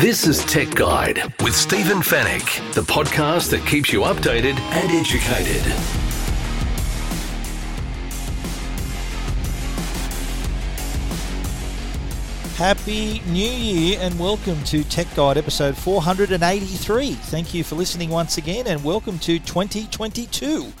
This is Tech Guide with Stephen Fenech, the podcast that keeps you updated and educated. Happy New Year and welcome to Tech Guide episode 483. Thank you for listening once again and welcome to 2022.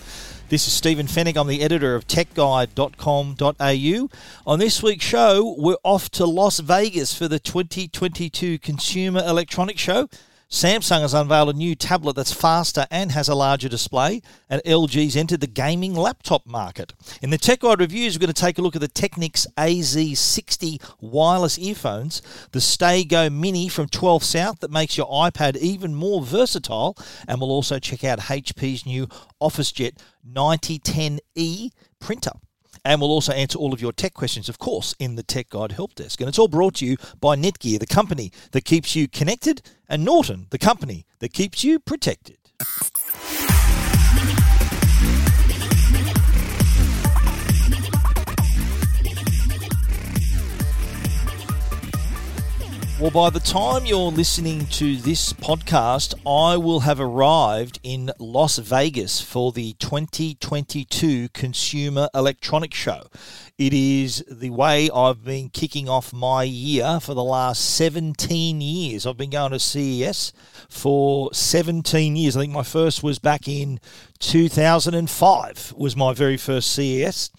This is Stephen Fenech. I'm the editor of techguide.com.au. On this week's show, we're off to Las Vegas for the 2022 Consumer Electronics Show. Samsung has unveiled a new tablet that's faster and has a larger display, and LG's entered the gaming laptop market. In the Tech reviews, we're going to take a look at the Technics AZ60 wireless earphones, the StayGo Mini from 12 South that makes your iPad even more versatile, and we'll also check out HP's new OfficeJet 9010E printer. And we'll also answer all of your tech questions, of course, in the Tech Guide Help Desk. And it's all brought to you by Netgear, the company that keeps you connected, and Norton, the company that keeps you protected. Well, by the time you're listening to this podcast, I will have arrived in Las Vegas for the 2022 Consumer Electronics Show. It is the way I've been kicking off my year for the last 17 years. I've been going to CES for 17 years. I think my first was back in 2005 was my very first CES.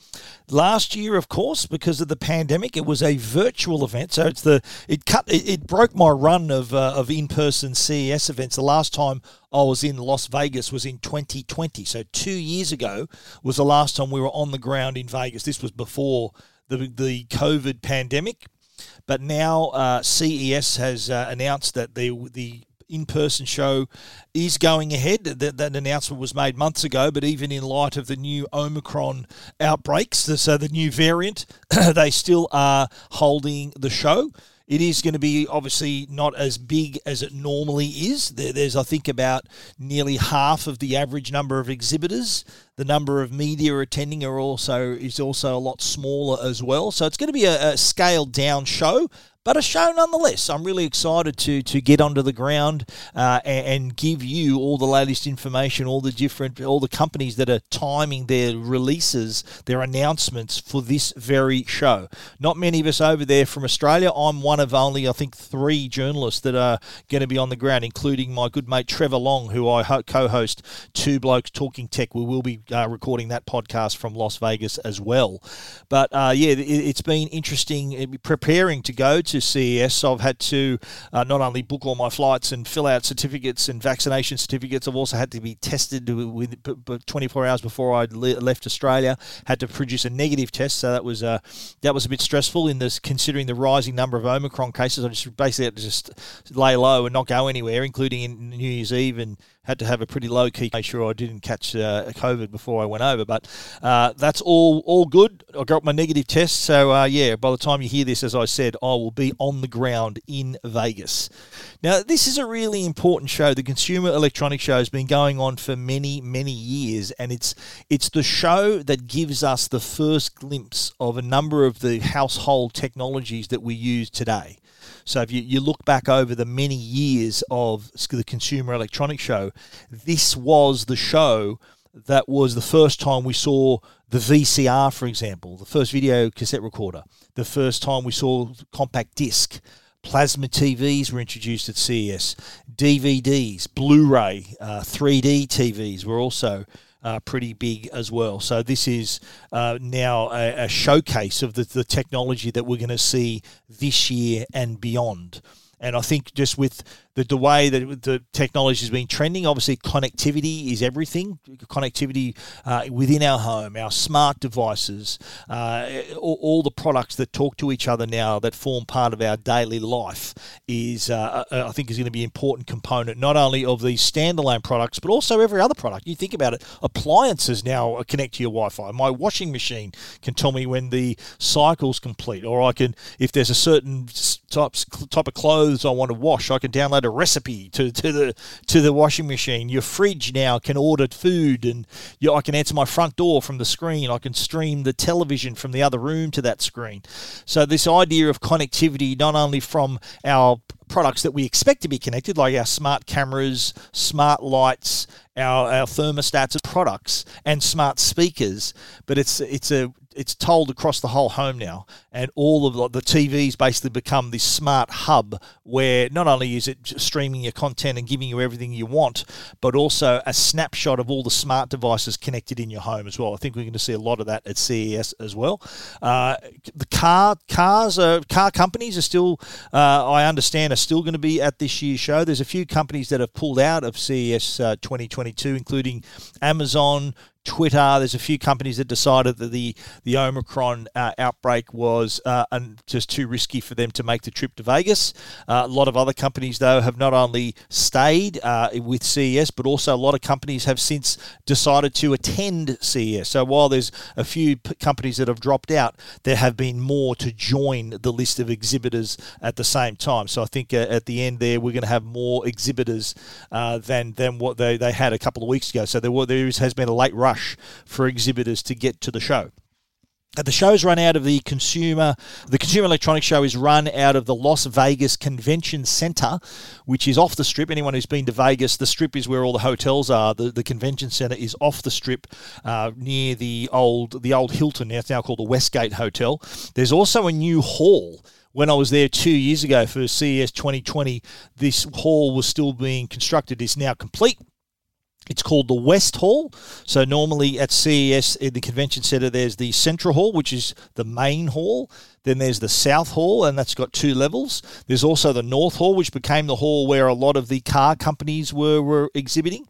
Last year, of course, because of the pandemic, it was a virtual event. So it's the it cut it, it broke my run of uh, of in person CES events. The last time I was in Las Vegas was in 2020. So two years ago was the last time we were on the ground in Vegas. This was before the the COVID pandemic. But now uh, CES has uh, announced that the the in-person show is going ahead. That, that announcement was made months ago, but even in light of the new Omicron outbreaks, so the new variant, they still are holding the show. It is going to be obviously not as big as it normally is. There's, I think, about nearly half of the average number of exhibitors. The number of media attending are also is also a lot smaller as well. So it's going to be a, a scaled down show but a show nonetheless. I'm really excited to to get onto the ground uh, and, and, give you all the latest information, all the different, all the companies that are timing their releases, their announcements for this very show. Not many of us over there from Australia. I'm one of only, I think, three journalists that are going to be on the ground, including my good mate Trevor Long, who I co-host Two Blokes Talking Tech. We will be uh, recording that podcast from Las Vegas as well. But uh, yeah, it, has been interesting uh, preparing to go to to CES, So I've had to uh, not only book all my flights and fill out certificates and vaccination certificates, I've also had to be tested with 24 hours before I left Australia. Had to produce a negative test, so that was uh, that was a bit stressful in this considering the rising number of Omicron cases. I just basically had to just lay low and not go anywhere, including in New Year's Eve and had to have a pretty low key, to make sure I didn't catch uh, COVID before I went over. But uh, that's all all good. I got my negative test, so uh, yeah. By the time you hear this, as I said, I will be on the ground in Vegas. Now, this is a really important show. The Consumer Electronics Show has been going on for many many years, and it's it's the show that gives us the first glimpse of a number of the household technologies that we use today. So if you, you look back over the many years of the Consumer Electronics Show, this was the show that was the first time we saw the VCR, for example, the first video cassette recorder, the first time we saw compact disc. Plasma TVs were introduced at CES. DVDs, Blu ray, uh, 3D TVs were also uh, pretty big as well. So this is uh, now a, a, showcase of the, the technology that we're going to see this year and beyond. And I think just with the, the way that the technology has been trending. Obviously, connectivity is everything. Connectivity uh, within our home, our smart devices, uh, all, all, the products that talk to each other now that form part of our daily life is, uh, uh I think, is going to be an important component not only of these standalone products but also every other product. You think about it, appliances now connect to your Wi-Fi. My washing machine can tell me when the cycle's complete, or I can, if there's a certain types type of clothes I want to wash. I can download a recipe to, to the to the washing machine. Your fridge now can order food, and you, I can answer my front door from the screen. I can stream the television from the other room to that screen. So this idea of connectivity, not only from our products that we expect to be connected, like our smart cameras, smart lights, our, our thermostats, products, and smart speakers, but it's it's a it's told across the whole home now, and all of the, the TVs basically become this smart hub where not only is it streaming your content and giving you everything you want, but also a snapshot of all the smart devices connected in your home as well. I think we're going to see a lot of that at CES as well. Uh, the car cars, are, car companies are still, uh, I understand, are still going to be at this year's show. There's a few companies that have pulled out of CES uh, 2022, including Amazon, Twitter. There's a few companies that decided that the the Omicron uh, outbreak was uh, just too risky for them to make the trip to Vegas. Uh, a lot of other companies, though, have not only stayed uh, with CES, but also a lot of companies have since decided to attend CES. So while there's a few p- companies that have dropped out, there have been more to join the list of exhibitors at the same time. So I think uh, at the end there, we're going to have more exhibitors uh, than than what they, they had a couple of weeks ago. So there were, there has been a late rush rush for exhibitors to get to the show. The show's run out of the consumer. The Consumer Electronics Show is run out of the Las Vegas Convention Center, which is off the strip. Anyone who's been to Vegas, the strip is where all the hotels are. The, the convention center is off the strip, uh, near the old the old Hilton. Now it's now called the Westgate Hotel. There's also a new hall when I was there two years ago for CES 2020, this hall was still being constructed. It's now complete. It's called the West Hall. So normally at CES in eh, the convention center, there's the Central Hall, which is the main hall. Then there's the South Hall, and that's got two levels. There's also the North Hall, which became the hall where a lot of the car companies were, were exhibiting.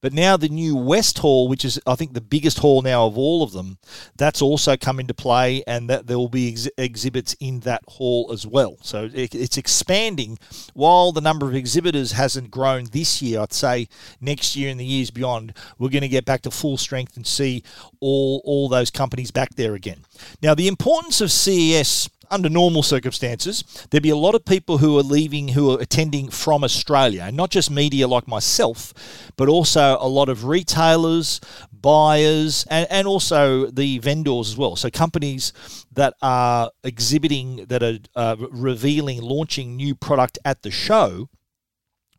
But now the new West Hall, which is I think the biggest hall now of all of them, that's also come into play, and that there will be ex- exhibits in that hall as well. So it, it's expanding. While the number of exhibitors hasn't grown this year, I'd say next year and the years beyond, we're going to get back to full strength and see all all those companies back there again. Now the importance of CES under normal circumstances, there'd be a lot of people who are leaving, who are attending from Australia, and not just media like myself, but also a lot of retailers, buyers, and, and also the vendors as well. So companies that are exhibiting, that are uh, revealing, launching new product at the show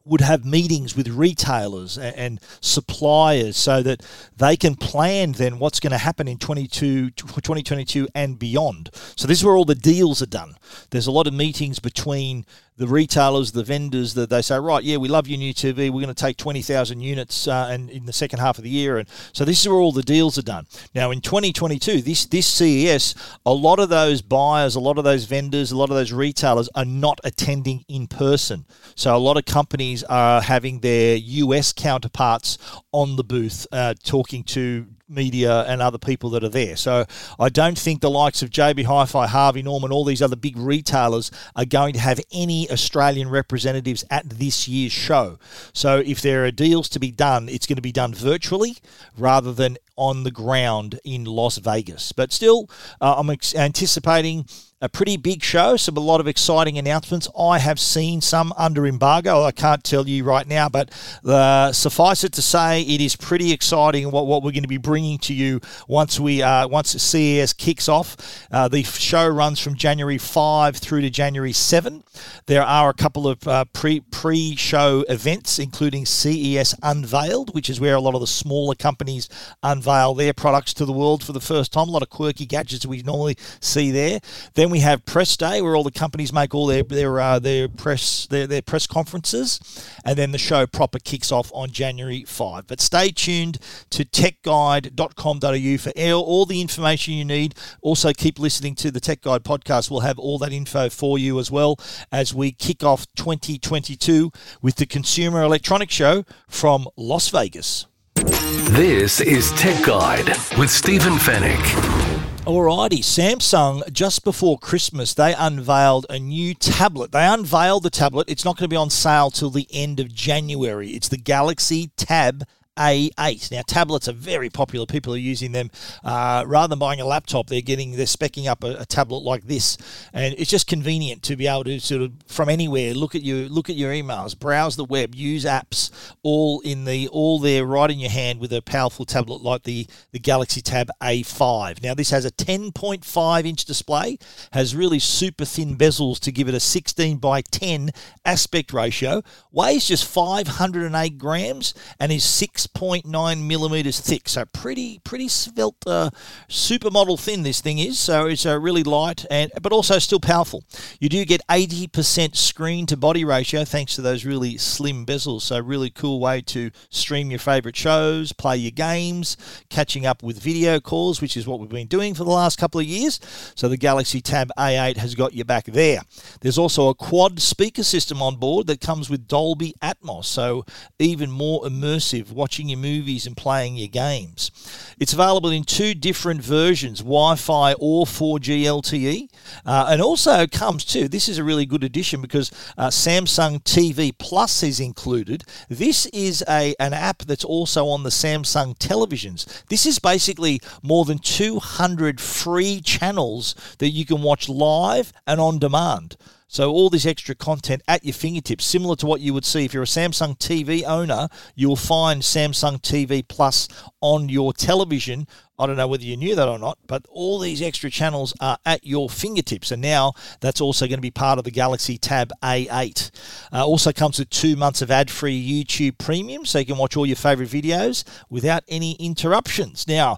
would have meetings with retailers and, suppliers so that they can plan then what's going to happen in 22, 2022 and beyond. So this is where all the deals are done. There's a lot of meetings between the retailers, the vendors, that they say, right, yeah, we love your new TV. We're going to take 20,000 units uh, and in the second half of the year. And so this is where all the deals are done. Now, in 2022, this, this CES, a lot of those buyers, a lot of those vendors, a lot of those retailers are not attending in person. So a lot of companies are having their US counterparts on the booth uh, talking to media and other people that are there. So I don't think the likes of JB Hi-Fi, Harvey Norman, all these other big retailers are going to have any Australian representatives at this year's show. So if there are deals to be done, it's going to be done virtually rather than on the ground in Las Vegas. But still, uh, I'm anticipating a pretty big show, some a lot of exciting announcements. I have seen some under embargo. I can't tell you right now, but uh, suffice it to say, it is pretty exciting what, what we're going to be bringing to you once we uh, once CES kicks off. Uh, the show runs from January five through to January seven. There are a couple of uh, pre pre show events, including CES Unveiled, which is where a lot of the smaller companies unveil their products to the world for the first time. A lot of quirky gadgets we normally see there. Then then we have press day, where all the companies make all their their uh, their press their, their press conferences, and then the show proper kicks off on January five. But stay tuned to techguide.com.au for all the information you need. Also, keep listening to the Tech Guide podcast. We'll have all that info for you as well as we kick off 2022 with the Consumer Electronics Show from Las Vegas. This is Tech Guide with Stephen Fenech. Alrighty, Samsung just before Christmas they unveiled a new tablet. They unveiled the tablet. It's not going to be on sale till the end of January. It's the Galaxy Tab A8. Now, tablets are very popular. People are using them uh, rather than buying a laptop. They're getting they're specking up a, a, tablet like this, and it's just convenient to be able to sort of from anywhere look at your look at your emails, browse the web, use apps, all in the all there right in your hand with a powerful tablet like the the Galaxy Tab A5. Now, this has a 10.5 inch display, has really super thin bezels to give it a 16 by 10 aspect ratio, weighs just 508 grams, and is 6.9 millimeters thick. So pretty pretty svelte, uh, supermodel thin this thing is. So it's uh, really light and but also still powerful. You do get 80% screen to body ratio thanks to those really slim bezels. So really cool way to stream your favorite shows, play your games, catching up with video calls, which is what we've been doing for the last couple of years. So the Galaxy Tab A8 has got you back there. There's also a quad speaker system on board that comes with Dolby Atmos, so even more immersive watching your movies and playing your games. It's available in two different versions Wi Fi or 4G LTE, uh, and also comes too. This is a really good addition because uh, Samsung TV Plus is included. This is a an app that's also on the Samsung televisions. This is basically more than 200 free channels that you can watch live and on demand. So all this extra content at your fingertips, similar to what you would see if you're a Samsung TV owner, you'll find Samsung TV Plus on your television I don't know whether you knew that or not, but all these extra channels are at your fingertips. And now that's also going to be part of the Galaxy Tab A8. Uh, also comes with two months of ad free YouTube Premium, so you can watch all your favorite videos without any interruptions. Now,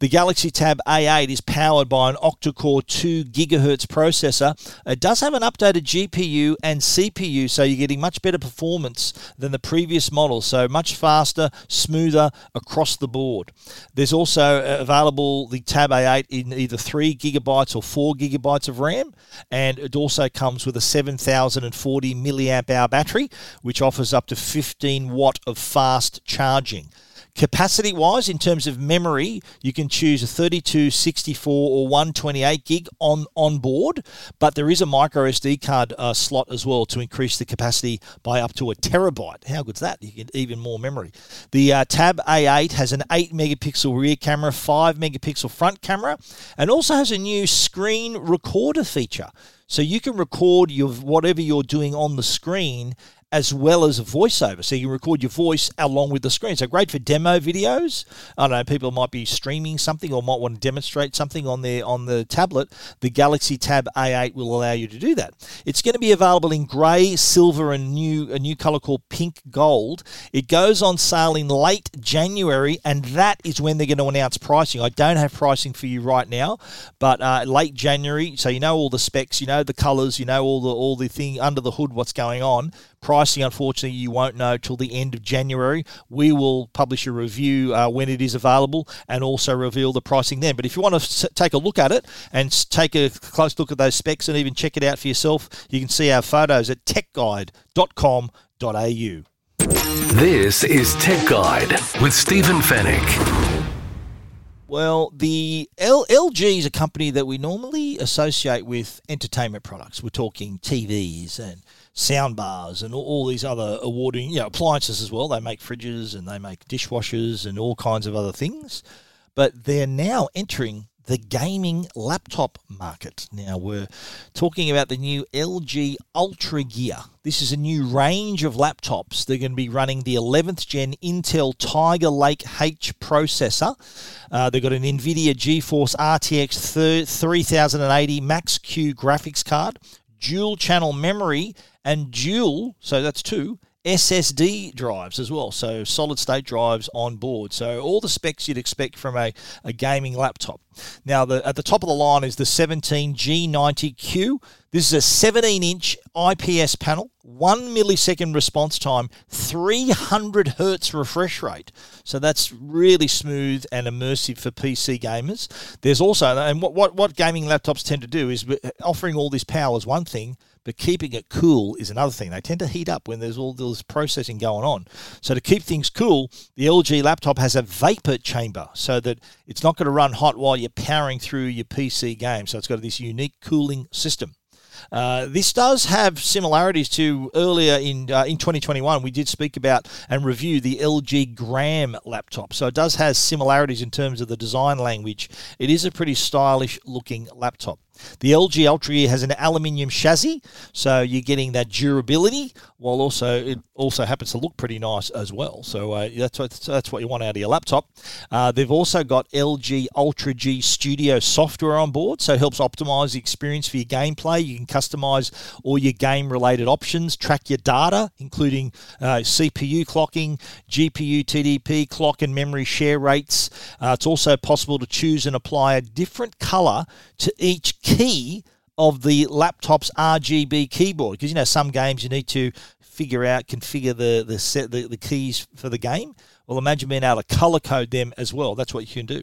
the Galaxy Tab A8 is powered by an octa core 2 gigahertz processor. It does have an updated GPU and CPU, so you're getting much better performance than the previous model, so much faster, smoother across the board. There's also uh, available the Tab A8 in either 3 gigabytes or 4 gigabytes of RAM, and it also comes with a 7040 milliamp hour battery, which offers up to 15 watt of fast charging. Capacity wise, in terms of memory, you can choose a 32, 64, or 128 gig on, on board, but there is a micro SD card uh, slot as well to increase the capacity by up to a terabyte. How good's that? You get even more memory. The uh, Tab A8 has an 8 megapixel rear camera, 5 megapixel front camera, and also has a new screen recorder feature. So you can record your whatever you're doing on the screen as well as a voiceover. So you can record your voice along with the screen. So great for demo videos. I don't know, people might be streaming something or might want to demonstrate something on their on the tablet. The Galaxy Tab A8 will allow you to do that. It's going to be available in grey, silver, and new a new color called pink gold. It goes on sale in late January, and that is when they're going to announce pricing. I don't have pricing for you right now, but uh, late January, so you know all the specs, you know the colors, you know all the all the thing under the hood, what's going on. Pricing, unfortunately, you won't know till the end of January. We will publish a review uh, when it is available and also reveal the pricing then. But if you want to take a look at it and take a close look at those specs and even check it out for yourself, you can see our photos at techguide.com.au. This is Tech Guide with Stephen Fenech. Well, the L- LG is a company that we normally associate with entertainment products. We're talking TVs and sound bars and all, all these other awarding, you know, appliances as well. They make fridges and they make dishwashers and all kinds of other things. But they're now entering the gaming laptop market. Now we're talking about the new LG Ultra Gear. This is a new range of laptops. They're going to be running the 11th gen Intel Tiger Lake H processor. Uh, they've got an NVIDIA GeForce RTX 3080 Max Q graphics card, dual channel memory, and dual, so that's two, SSD drives as well, so solid state drives on board. So all the specs you'd expect from a, a gaming laptop. Now, the, at the top of the line is the 17G90Q. This is a 17 inch IPS panel, 1 millisecond response time, 300 hertz refresh rate. So that's really smooth and immersive for PC gamers. There's also, and what, what, what gaming laptops tend to do is offering all this power is one thing, but keeping it cool is another thing. They tend to heat up when there's all this processing going on. So to keep things cool, the LG laptop has a vapor chamber so that it's not going to run hot while you're powering through your PC game. So it's got this unique cooling system. Uh, this does have similarities to earlier in uh, in 2021. We did speak about and review the LG Gram laptop, so it does has similarities in terms of the design language. It is a pretty stylish looking laptop. The LG Ultra has an aluminium chassis, so you're getting that durability, while also it also happens to look pretty nice as well. So uh, that's what that's what you want out of your laptop. Uh, they've also got LG Ultra G Studio software on board, so it helps optimize the experience for your gameplay. You can customize all your game-related options, track your data, including uh, CPU clocking, GPU TDP clock, and memory share rates. Uh, it's also possible to choose and apply a different color to each key of the laptop's RGB keyboard because you know some games you need to figure out configure the the set the, the keys for the game. Well, imagine being able to color code them as well. That's what you can do.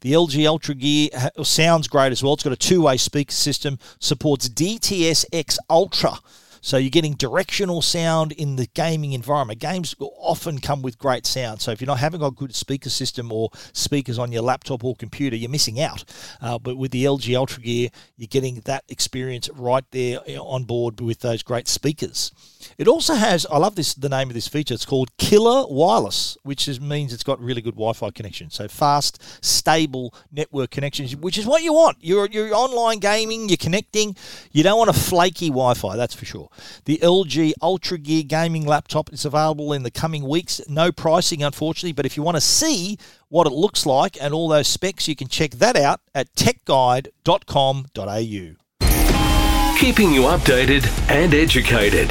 The LG Ultra Gear sounds great as well. It's got a two-way speaker system, supports DTS-X Ultra so you're getting directional sound in the gaming environment. Games often come with great sound. So if you're not having a good speaker system or speakers on your laptop or computer, you're missing out. Uh, but with the LG Ultra Gear, you're getting that experience right there on board with those great speakers. It also has, I love this, the name of this feature. It's called Killer Wireless, which is, means it's got really good Wi-Fi connection. So fast, stable network connections, which is what you want. You're, you're online gaming, you're connecting. You don't want a flaky Wi-Fi, that's for sure. The LG Ultra Gear gaming laptop is available in the coming weeks. No pricing, unfortunately, but if you want to see what it looks like and all those specs, you can check that out at techguide.com.au. Keeping you updated and educated.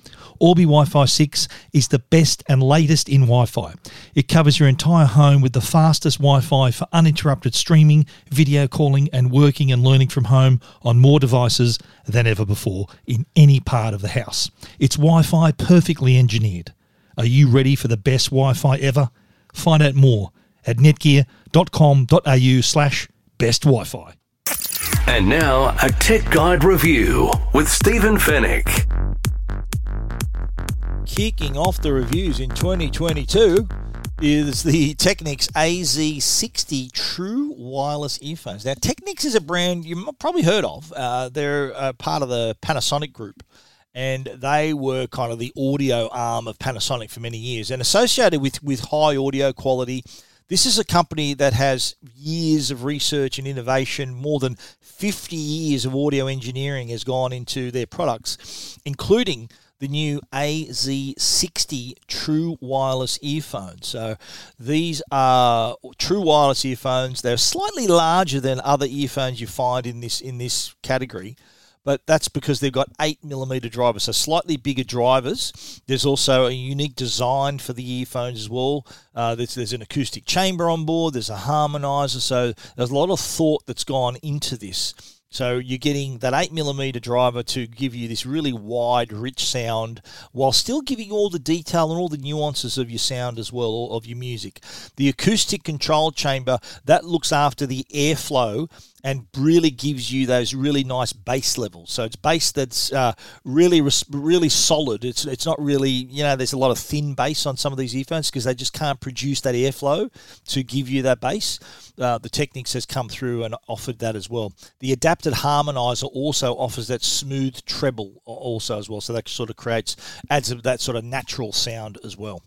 Orbi Wi Fi 6 is the best and latest in Wi Fi. It covers your entire home with the fastest Wi Fi for uninterrupted streaming, video calling, and working and learning from home on more devices than ever before in any part of the house. It's Wi Fi perfectly engineered. Are you ready for the best Wi Fi ever? Find out more at netgear.com.au slash best Wi Fi. And now, a Tech Guide review with Stephen Fenech kicking off the reviews in 2022 is the Technics AZ60 True Wireless Earphones. Now, Technics is a brand you've probably heard of. Uh, they're uh, part of the Panasonic group, and they were kind of the audio arm of Panasonic for many years. And associated with, with high audio quality, this is a company that has years of research and innovation, more than 50 years of audio engineering has gone into their products, including the new AZ60 True Wireless earphones. So these are true wireless earphones. They're slightly larger than other earphones you find in this in this category. But that's because they've got 8 millimeter drivers, so slightly bigger drivers. There's also a unique design for the earphones as well. Uh, there's, there's an acoustic chamber on board, there's a harmonizer, so there's a lot of thought that's gone into this. So you're getting that 8mm driver to give you this really wide, rich sound while still giving all the detail and all the nuances of your sound as well, of your music. The acoustic control chamber, that looks after the airflow and really gives you those really nice bass levels. So it's bass that's uh, really really solid. It's it's not really you know there's a lot of thin bass on some of these earphones because they just can't produce that airflow to give you that bass. Uh, the Technics has come through and offered that as well. The adapted harmonizer also offers that smooth treble also as well. So that sort of creates adds that sort of natural sound as well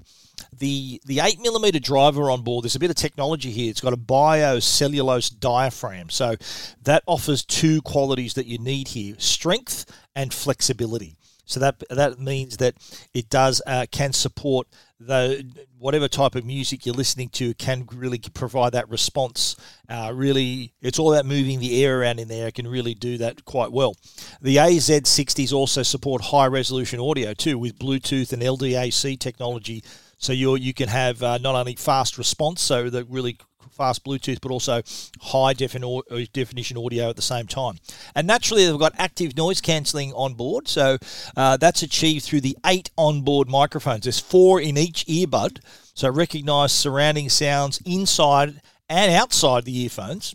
the the eight millimeter driver on board. There's a bit of technology here. It's got a biocellulose diaphragm, so that offers two qualities that you need here: strength and flexibility. So that that means that it does uh, can support the whatever type of music you're listening to can really provide that response. Uh, really, it's all about moving the air around in there. It can really do that quite well. The AZ60s also support high resolution audio too, with Bluetooth and LDAC technology so you you can have uh, not only fast response, so the really fast Bluetooth, but also high definition audio at the same time. And naturally, they've got active noise cancelling on board, so uh, that's achieved through the eight onboard microphones. There's four in each earbud, so recognise surrounding sounds inside and outside the earphones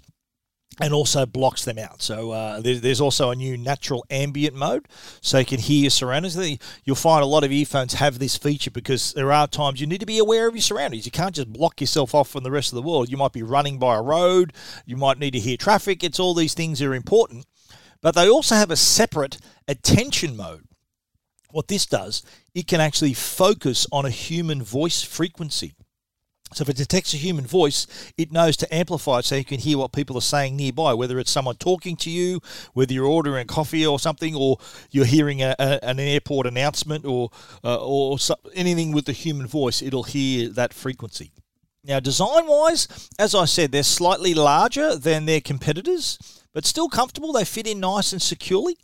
and also blocks them out. So uh, there's, there's also a new natural ambient mode, so you can hear your surroundings. You'll find a lot of earphones have this feature because there are times you need to be aware of your surroundings. You can't just block yourself off from the rest of the world. You might be running by a road, you might need to hear traffic. It's all these things are important. But they also have a separate attention mode. What this does, it can actually focus on a human voice frequency. So if it detects a human voice, it knows to amplify it so you can hear what people are saying nearby, whether it's someone talking to you, whether you're ordering coffee or something, or you're hearing a, a, an airport announcement or, uh, or so, anything with the human voice, it'll hear that frequency. Now, design wise, as I said, they're slightly larger than their competitors, but still comfortable. They fit in nice and securely.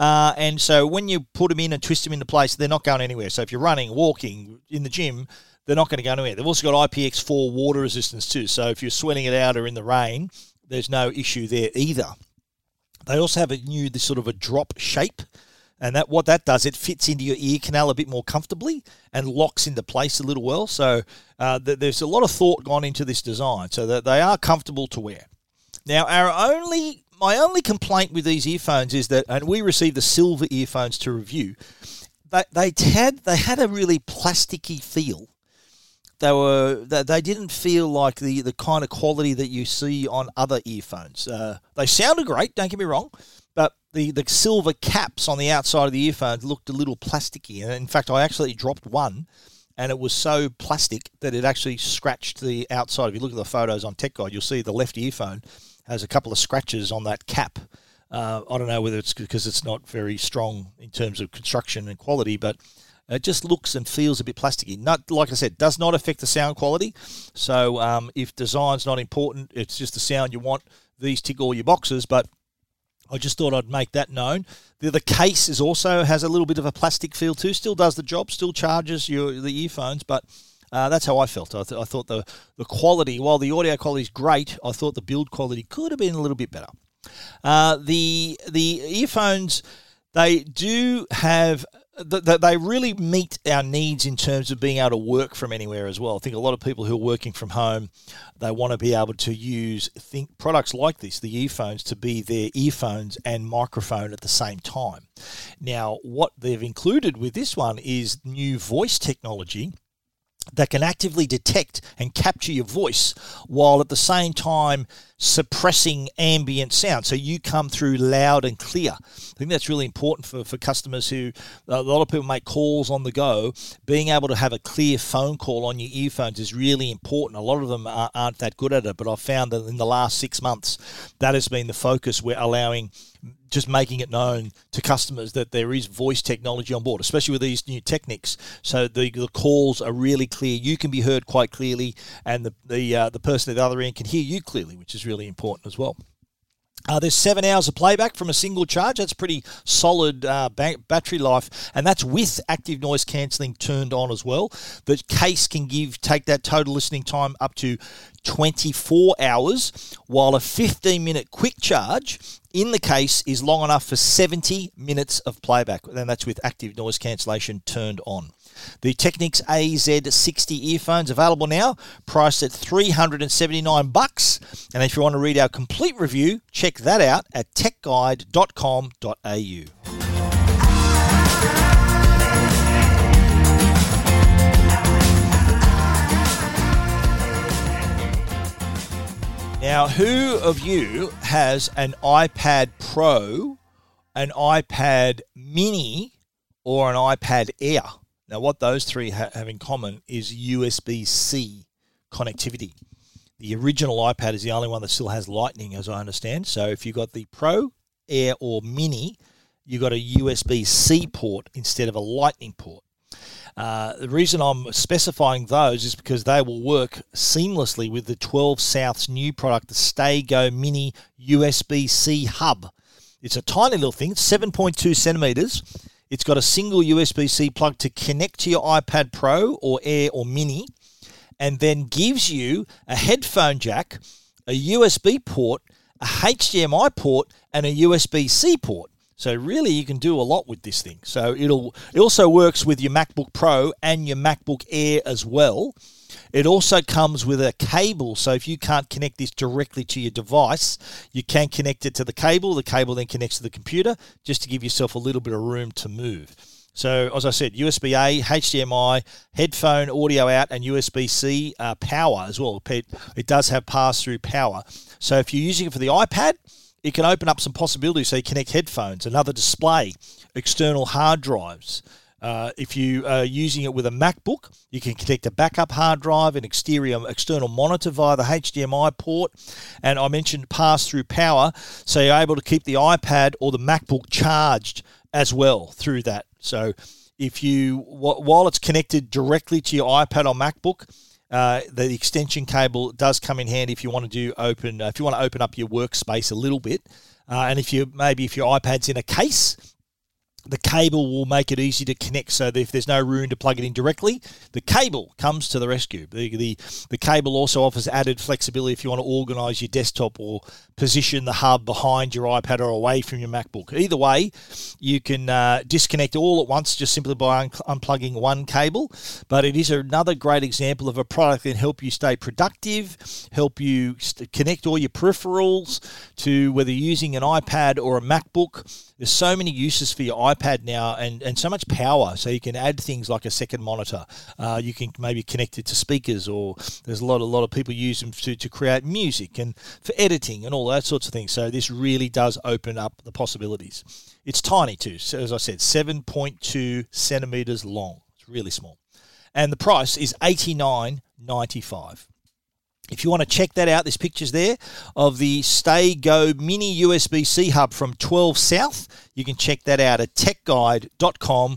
Uh, and so when you put them in and twist them into place, they're not going anywhere. So if you're running, walking, in the gym, they're not going to go anywhere. They've also got IPX4 water resistance too. So if you're sweating it out or in the rain, there's no issue there either. They also have a new this sort of a drop shape. And that what that does, it fits into your ear canal a bit more comfortably and locks into place a little well. So uh, th- there's a lot of thought gone into this design, so that they are comfortable to wear. Now, our only my only complaint with these earphones is that, and we received the silver earphones to review. They, they had they had a really plasticky feel they were they didn't feel like the, the kind of quality that you see on other earphones. Uh, they sounded great, don't get me wrong, but the, the silver caps on the outside of the earphones looked a little plasticky. And in fact, I actually dropped one, and it was so plastic that it actually scratched the outside. If you look at the photos on Tech Guide, you'll see the left earphone has a couple of scratches on that cap. Uh, I don't know whether it's because it's not very strong in terms of construction and quality, but it just looks and feels a bit plasticky. Not like I said, does not affect the sound quality. So um, if design's not important, it's just the sound you want. These tick all your boxes, but I just thought I'd make that known. The, the case is also has a little bit of a plastic feel too. Still does the job. Still charges your the earphones, but uh, that's how I felt. I, th- I, thought the the quality, while the audio quality is great, I thought the build quality could have been a little bit better. Uh, the the earphones they do have that they really meet our needs in terms of being able to work from anywhere as well. I think a lot of people who are working from home, they want to be able to use think products like this, the earphones, to be their earphones and microphone at the same time. Now, what they've included with this one is new voice technology that can actively detect and capture your voice while at the same time suppressing ambient sound so you come through loud and clear. I think that's really important for, for customers who, a lot of people make calls on the go. Being able to have a clear phone call on your earphones is really important. A lot of them aren't that good at it, but I've found that in the last six months, that has been the focus. We're allowing just making it known to customers that there is voice technology on board, especially with these new Technics. So the, the calls are really clear. You can be heard quite clearly, and the the uh, the person at the other end can hear you clearly, which is really important as well. Uh, there's seven hours of playback from a single charge. That's pretty solid uh, ba- battery life, and that's with active noise cancelling turned on as well. The case can give take that total listening time up to 24 hours, while a 15 minute quick charge in the case is long enough for 70 minutes of playback, and that's with active noise cancellation turned on. The Technics AZ60 earphones available now, priced at 379 bucks. And if you want to read our complete review, check that out at techguide.com.au. Now, who of you has an iPad Pro, an iPad Mini, or an iPad Air? Now, what those three ha- have in common is USB C connectivity. The original iPad is the only one that still has Lightning, as I understand. So, if you've got the Pro, Air, or Mini, you've got a USB C port instead of a Lightning port. Uh, the reason I'm specifying those is because they will work seamlessly with the 12 South's new product, the StayGo Mini USB C hub. It's a tiny little thing, 7.2 centimeters it's got a single USB C plug to connect to your iPad Pro or Air or Mini, and then gives you a headphone jack, a USB port, a HDMI port, and a USB C port. So really, you can do a lot with this thing. So it'll it also works with your MacBook Pro and your MacBook Air as well. It also comes with a cable, so if you can't connect this directly to your device, you can connect it to the cable. The cable then connects to the computer, just to give yourself a little bit of room to move. So, as I said, USB A, HDMI, headphone audio out, and USB C uh, power as well. It, does have pass through power. So, if you're using it for the iPad, it can open up some possibilities. So, you connect headphones, another display, external hard drives. Uh, if you are using it with a MacBook, you can connect a backup hard drive, an exterior external monitor via the HDMI port, and I mentioned pass through power, so you're able to keep the iPad or the MacBook charged as well through that. So if you while it's connected directly to your iPad or MacBook, uh, the extension cable does come in handy if you want to do open if you want to open up your workspace a little bit, uh, and if you maybe if your iPad's in a case the cable will make it easy to connect so that if there's no room to plug it in directly, the cable comes to the rescue. The, the, the cable also offers added flexibility if you want to organize your desktop or position the hub behind your iPad or away from your MacBook. Either way, you can uh, disconnect all at once just simply by un- unplugging one cable. But it is another great example of a product that can help you stay productive, help you st- connect all your peripherals to whether you're using an iPad or a MacBook. There's so many uses for your iPad now and, and so much power. So you can add things like a second monitor. Uh, you can maybe connect it to speakers, or there's a lot, a lot of people use them to, to create music and for editing and all that sorts of things. So this really does open up the possibilities. It's tiny too. So as I said, 7.2 centimeters long. It's really small. And the price is $89.95. If you want to check that out, there's pictures there of the StayGo Mini USB C hub from 12 South. You can check that out at techguide.com.au.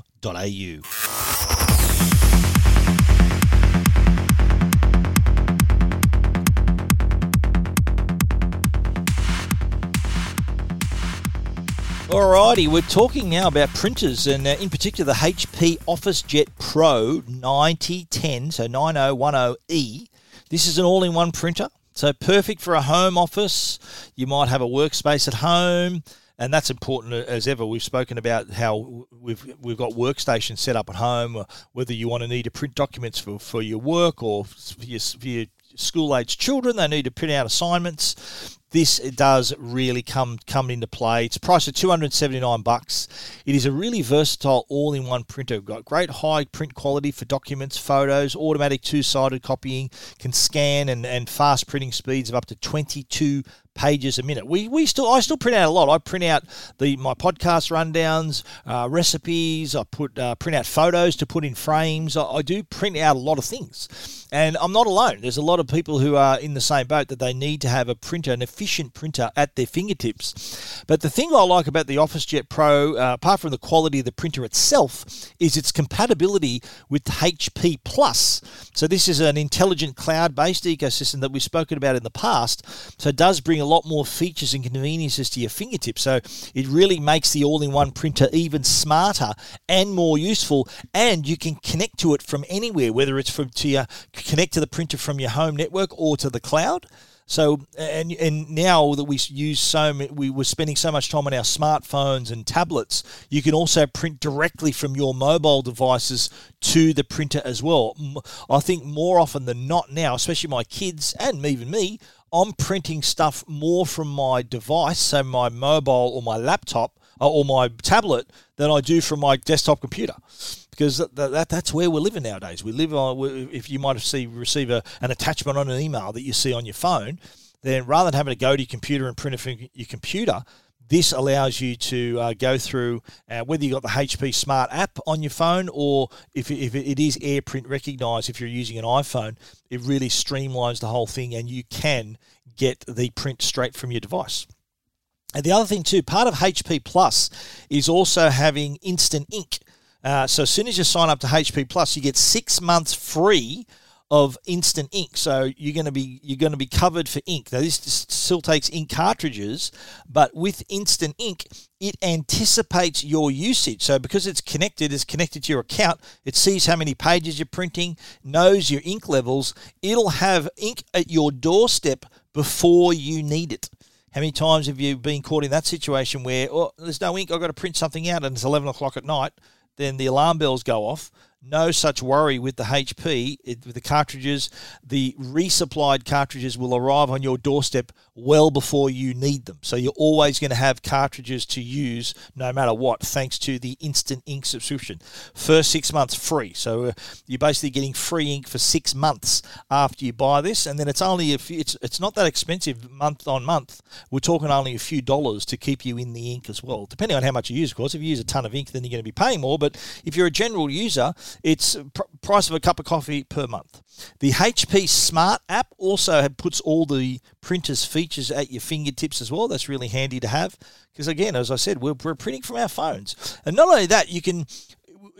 Alrighty, we're talking now about printers and uh, in particular the HP OfficeJet Pro 9010, so 9010E. This is an all in one printer, so perfect for a home office. You might have a workspace at home. And that's important as ever. We've spoken about how we've we've got workstations set up at home, uh, whether you want to need to print documents for, for your work or for your, for your school age children. They need to print out assignments. This does really come come into play. It's priced at 279 bucks. It is a really versatile all-in-one printer. Got great high print quality for documents, photos, automatic two-sided copying, can scan and, and fast printing speeds of up to 22 pages a minute. We, we still I still print out a lot. I print out the my podcast rundowns, uh, recipes. I put uh, print out photos to put in frames. I, I, do print out a lot of things, and I'm not alone. There's a lot of people who are in the same boat that they need to have a printer, an efficient printer at their fingertips. But the thing I like about the OfficeJet Pro, uh, apart from the quality of the printer itself, is its compatibility with HP Plus. So this is an intelligent cloud-based ecosystem that we've spoken about in the past. So it does bring a lot more features and conveniences to your fingertips. So it really makes the all in one printer even smarter and more useful. And you can connect to it from anywhere, whether it's from to your, connect to the printer from your home network or to the cloud. So and and now that we use so we were spending so much time on our smartphones and tablets, you can also print directly from your mobile devices to the printer as well. I think more often than not now, especially my kids and even me, I'm printing stuff more from my device, so my mobile or my laptop uh, or my tablet, than I do from my desktop computer. Because that, that, that's where we're living nowadays. We live on, if you might see, receive a, an attachment on an email that you see on your phone, then rather than having to go to your computer and print it from your computer, this allows you to uh, go through uh, whether you've got the HP Smart app on your phone or if, if it is AirPrint recognized if you're using an iPhone, it really streamlines the whole thing and you can get the print straight from your device. And the other thing, too, part of HP Plus is also having instant ink. Uh, so as soon as you sign up to HP Plus, you get six months free of instant ink. So you're going to be you're going to be covered for ink. Now this still takes ink cartridges, but with instant ink, it anticipates your usage. So because it's connected, it's connected to your account, it sees how many pages you're printing, knows your ink levels. It'll have ink at your doorstep before you need it. How many times have you been caught in that situation where, oh, there's no ink, I've got to print something out and it's 11 o'clock at night? Then the alarm bells go off no such worry with the HP. It, with the cartridges, the resupplied cartridges will arrive on your doorstep well before you need them. So you're always going to have cartridges to use no matter what, thanks to the Instant Ink subscription. First six months free. So uh, you're basically getting free ink for six months after you buy this, and then it's only if it's it's not that expensive month on month. We're talking only a few dollars to keep you in the ink as well, depending on how much you use. Of course, if you use a ton of ink, then you're going to be paying more. But if you're a general user, it's pr- price of a cup of coffee per month. The HP Smart app also puts all the printer's features at your fingertips as well. That's really handy to have because, again, as I said, we're, we're printing from our phones. And not only that, you can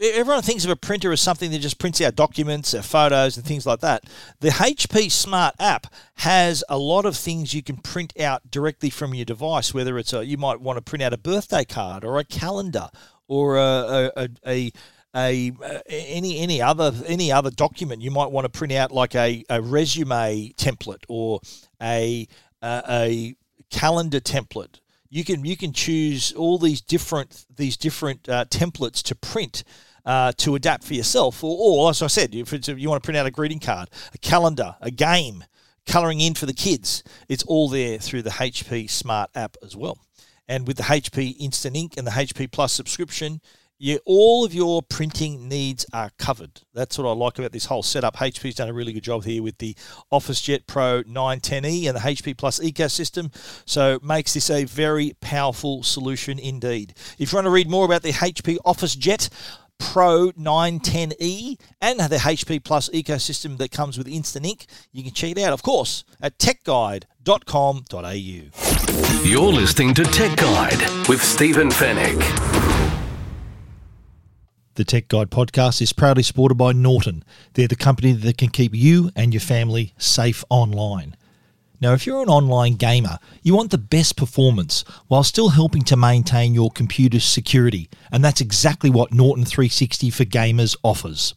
everyone thinks of a printer as something that just prints out documents, uh, photos, and things like that. The HP Smart app has a lot of things you can print out directly from your device. Whether it's a, you might want to print out a birthday card or a calendar or a, a, a, a uh, any any other any other document you might want to print out like a, a resume template or a uh, a calendar template. You can you can choose all these different these different uh, templates to print uh, to adapt for yourself or, or as I said if you want to print out a greeting card a calendar a game coloring in for the kids it's all there through the HP Smart app as well. And with the HP Instant Ink and the HP Plus subscription yeah, all of your printing needs are covered. That's what I like about this whole setup. HP's done a really good job here with the OfficeJet Pro 910e and the HP Plus ecosystem, so makes this a very powerful solution indeed. If you want to read more about the HP OfficeJet Pro 910e and the HP Plus ecosystem that comes with Instant Ink, you can check it out, of course, at techguide.com.au. You're listening to Tech Guide with Stephen Fenech. The Tech Guide podcast is proudly supported by Norton. They're the company that can keep you and your family safe online. Now, if you're an online gamer, you want the best performance while still helping to maintain your computer's security, and that's exactly what Norton 360 for Gamers offers.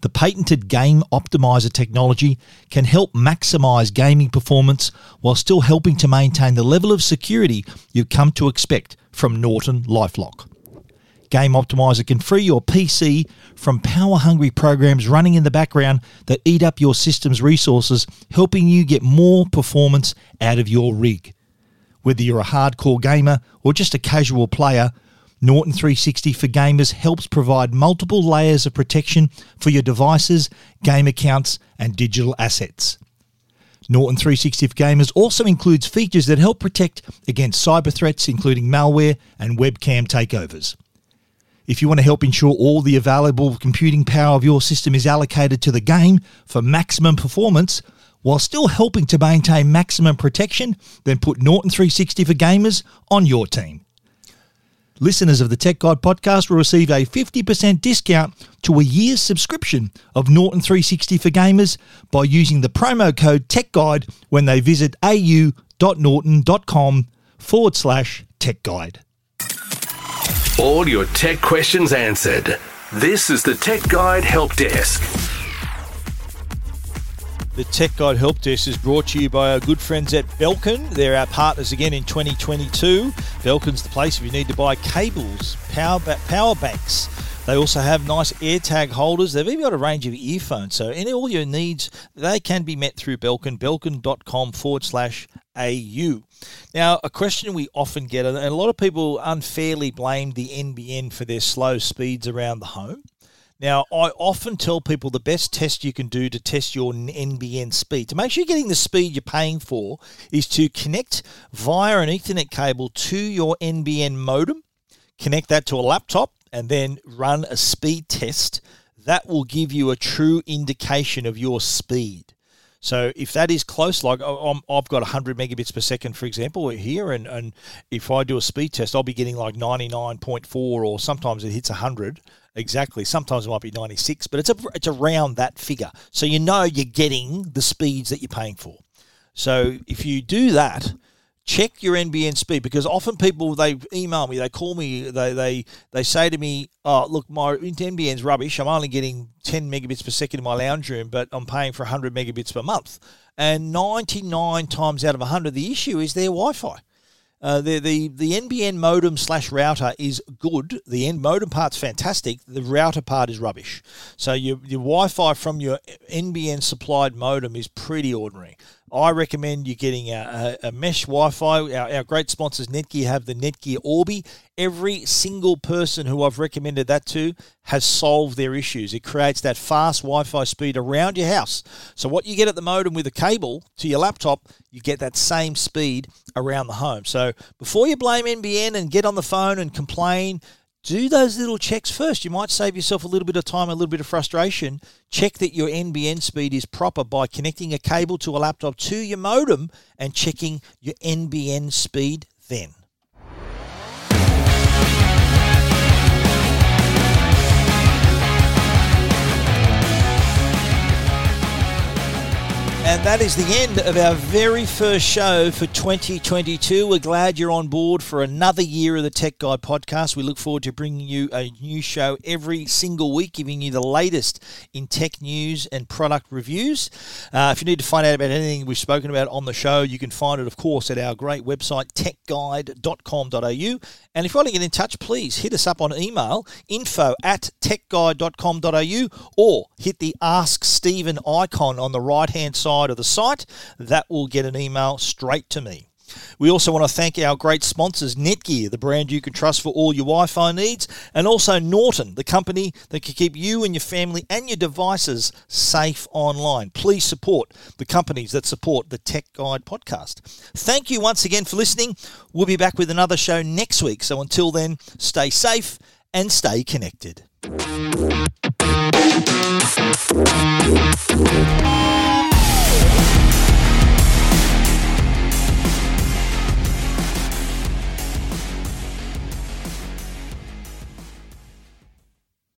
The patented Game Optimizer technology can help maximize gaming performance while still helping to maintain the level of security you've come to expect from Norton Lifelock. Game Optimizer can free your PC from power hungry programs running in the background that eat up your system's resources, helping you get more performance out of your rig. Whether you're a hardcore gamer or just a casual player, Norton 360 for Gamers helps provide multiple layers of protection for your devices, game accounts, and digital assets. Norton 360 for Gamers also includes features that help protect against cyber threats, including malware and webcam takeovers. If you want to help ensure all the available computing power of your system is allocated to the game for maximum performance, while still helping to maintain maximum protection, then put Norton 360 for Gamers on your team. Listeners of the Tech Guide podcast will receive a 50% discount to a year's subscription of Norton 360 for Gamers by using the promo code Tech Guide when they visit au.norton.com forward slash Tech Guide. All your tech questions answered. This is the Tech Guide Help Desk. The Tech Guide Help Desk is brought to you by our good friends at Belkin. They're our partners again in 2022. Belkin's the place if you need to buy cables, power, power banks. They also have nice AirTag holders. They've even got a range of earphones. So any all your needs, they can be met through Belkin, belkin.com forward slash AU. Now, a question we often get, and a lot of people unfairly blame the NBN for their slow speeds around the home. Now, I often tell people the best test you can do to test your NBN speed, to make sure you're getting the speed you're paying for, is to connect via an Ethernet cable to your NBN modem, connect that to a laptop, and then run a speed test. That will give you a true indication of your speed. So if that is close, like oh, i have got 100 megabits per second, for example, here, and, and if I do a speed test, I'll be getting like 99.4 or sometimes it hits 100 Exactly. Sometimes it might be 96, but it's a, it's around that figure. So you know you're getting the speeds that you're paying for. So if you do that, check your NBN speed because often people they email me, they call me, they they they say to me, "Oh, look, my NBN's rubbish. I'm only getting 10 megabits per second in my lounge room, but I'm paying for 100 megabits per month." And 99 times out of 100, the issue is their Wi-Fi. Uh, the, the the NBN modem slash router is good. The end modem part's fantastic. The router part is rubbish. So your your Wi-Fi from your NBN supplied modem is pretty ordinary. I recommend you getting a, a, a mesh Wi-Fi. Our, our, great sponsors Netgear have the Netgear Orbi. Every single person who I've recommended that to has solved their issues. It creates that fast Wi-Fi speed around your house. So what you get at the modem with a cable to your laptop, you get that same speed around the home. So before you blame NBN and get on the phone and complain do those little checks first. You might save yourself a little bit of time, a little bit of frustration. Check that your NBN speed is proper by connecting a cable to a laptop to your modem and checking your NBN speed then. And that is the end of our very first show for 2022. We're glad you're on board for another year of the Tech Guide podcast. We look forward to bringing you a new show every single week, giving you the latest in tech news and product reviews. Uh, if you need to find out about anything we've spoken about on the show, you can find it, of course, at our great website, techguide.com.au. And if you want to get in touch, please hit us up on email, info at techguide.com.au, or hit the Ask Stephen icon on the right hand side side of the site, that will get an email straight to me. We also want to thank our great sponsors, Netgear, the brand you can trust for all your Wi Fi needs, and also Norton, the company that can keep you and your family and your devices safe online. Please support the companies that support the Tech Guide podcast. Thank you once again for listening. We'll be back with another show next week. So until then, stay safe and stay connected.